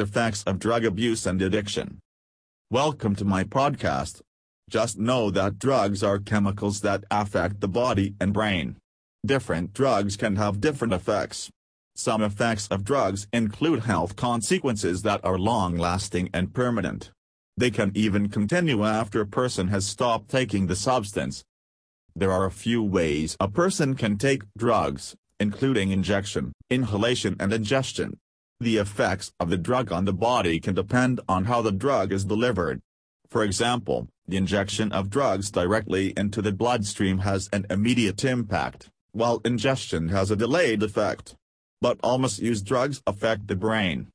Effects of Drug Abuse and Addiction. Welcome to my podcast. Just know that drugs are chemicals that affect the body and brain. Different drugs can have different effects. Some effects of drugs include health consequences that are long-lasting and permanent. They can even continue after a person has stopped taking the substance. There are a few ways a person can take drugs, including injection, inhalation and ingestion. The effects of the drug on the body can depend on how the drug is delivered. For example, the injection of drugs directly into the bloodstream has an immediate impact, while ingestion has a delayed effect. But all misuse drugs affect the brain.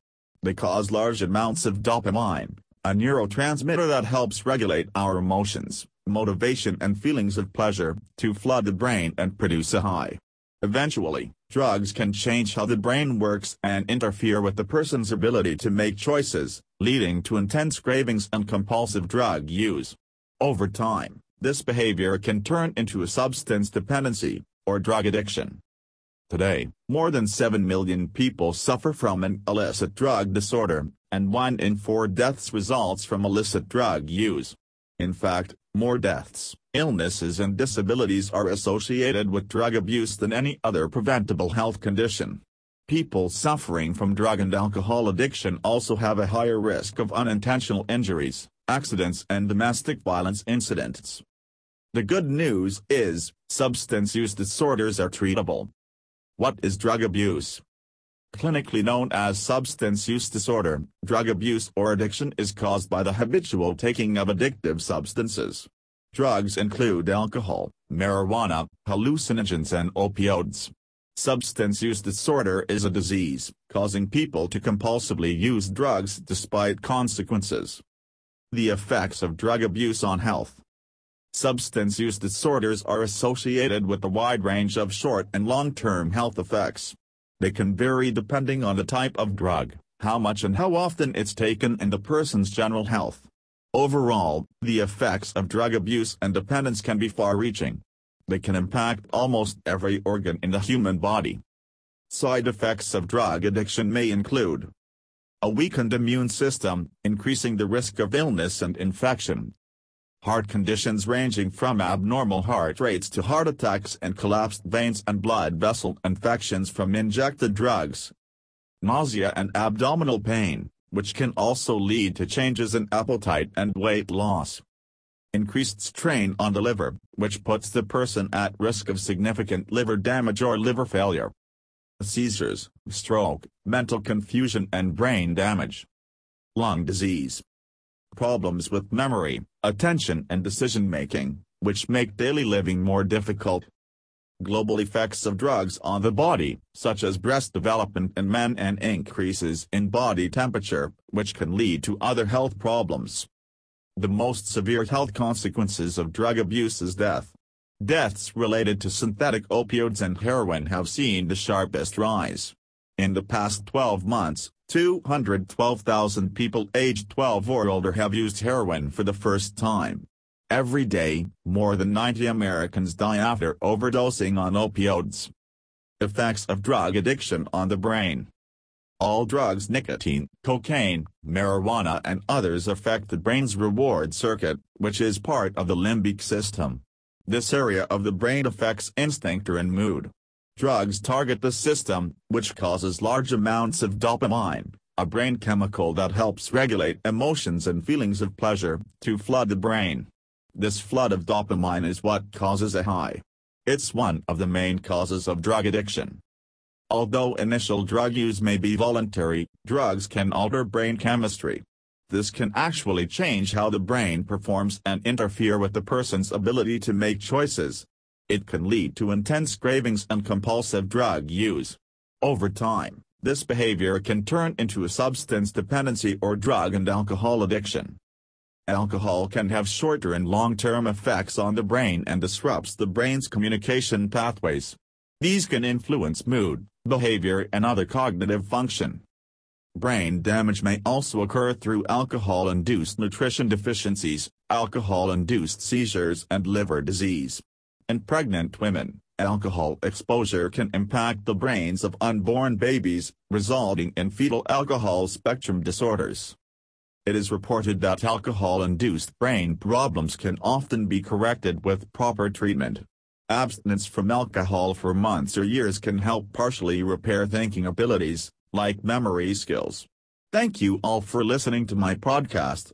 They cause large amounts of dopamine, a neurotransmitter that helps regulate our emotions, motivation and feelings of pleasure, to flood the brain and produce a high. Eventually, drugs can change how the brain works and interfere with the person's ability to make choices, leading to intense cravings and compulsive drug use. Over time, this behavior can turn into a substance dependency, or drug addiction. Today, more than 7 million people suffer from an illicit drug disorder, and 1 in 4 deaths results from illicit drug use. In fact, more deaths, illnesses and disabilities are associated with drug abuse than any other preventable health condition. People suffering from drug and alcohol addiction also have a higher risk of unintentional injuries, accidents and domestic violence incidents. The good news is, substance use disorders are treatable. What is drug abuse? Clinically known as substance use disorder, drug abuse or addiction is caused by the habitual taking of addictive substances. Drugs include alcohol, marijuana, hallucinogens and opioids. Substance use disorder is a disease, causing people to compulsively use drugs despite consequences. The effects of drug abuse on health. Substance use disorders are associated with a wide range of short and long-term health effects. They can vary depending on the type of drug, how much and how often it's taken and the person's general health. Overall, the effects of drug abuse and dependence can be far-reaching. They can impact almost every organ in the human body. Side effects of drug addiction may include a weakened immune system, increasing the risk of illness and infection, heart conditions ranging from abnormal heart rates to heart attacks and collapsed veins and blood vessel infections from injected drugs. Nausea and abdominal pain, which can also lead to changes in appetite and weight loss. Increased strain on the liver, which puts the person at risk of significant liver damage or liver failure. Seizures, stroke, mental confusion and brain damage. Lung disease, problems with memory, attention and decision-making, which make daily living more difficult. Global effects of drugs on the body, such as breast development in men and increases in body temperature, which can lead to other health problems. The most severe health consequences of drug abuse is death. Deaths related to synthetic opioids and heroin have seen the sharpest rise. In the past 12 months, 212,000 people aged 12 or older have used heroin for the first time. Every day, more than 90 Americans die after overdosing on opioids. Effects of drug addiction on the brain. All drugs nicotine, cocaine, marijuana and others affect the brain's reward circuit, which is part of the limbic system. This area of the brain affects instinct and mood. Drugs target the system, which causes large amounts of dopamine, a brain chemical that helps regulate emotions and feelings of pleasure, to flood the brain. This flood of dopamine is what causes a high. It's one of the main causes of drug addiction. Although initial drug use may be voluntary, drugs can alter brain chemistry. This can actually change how the brain performs and interfere with the person's ability to make choices, it can lead to intense cravings and compulsive drug use. Over time, this behavior can turn into a substance dependency or drug and alcohol addiction. Alcohol can have shorter and long-term effects on the brain and disrupts the brain's communication pathways. These can influence mood, behavior and other cognitive function. Brain damage may also occur through alcohol-induced nutrition deficiencies, alcohol-induced seizures and liver disease. In pregnant women, Alcohol exposure can impact the brains of unborn babies, resulting in fetal alcohol spectrum disorders. It is reported that alcohol-induced brain problems can often be corrected with proper treatment. Abstinence from alcohol for months or years can help partially repair thinking abilities, like memory skills. Thank you all for listening to my podcast.